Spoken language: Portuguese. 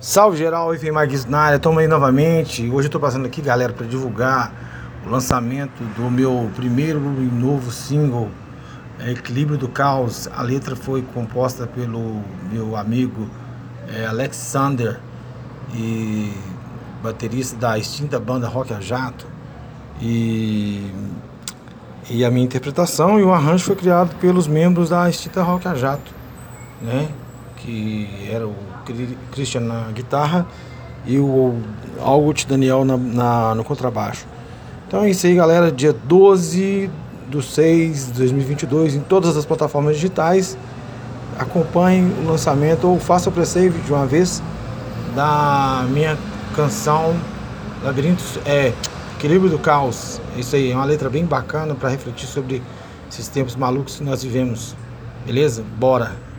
Salve geral, Ifen Marques na área, tamo aí novamente. Hoje eu tô passando aqui, galera, para divulgar o lançamento do meu primeiro e novo single, é, Equilíbrio do Caos. A letra foi composta pelo meu amigo é, Alexander e baterista da extinta banda Rock a Jato. E, e a minha interpretação e o arranjo foi criado pelos membros da extinta Rock a Jato, né? que era o Christian na guitarra e o August Daniel na, na, no contrabaixo. Então é isso aí, galera. Dia 12 do 6 de 2022 em todas as plataformas digitais. Acompanhe o lançamento ou faça o pre-save de uma vez da minha canção Labirintos, é Equilíbrio do Caos. Isso aí é uma letra bem bacana para refletir sobre esses tempos malucos que nós vivemos. Beleza? Bora!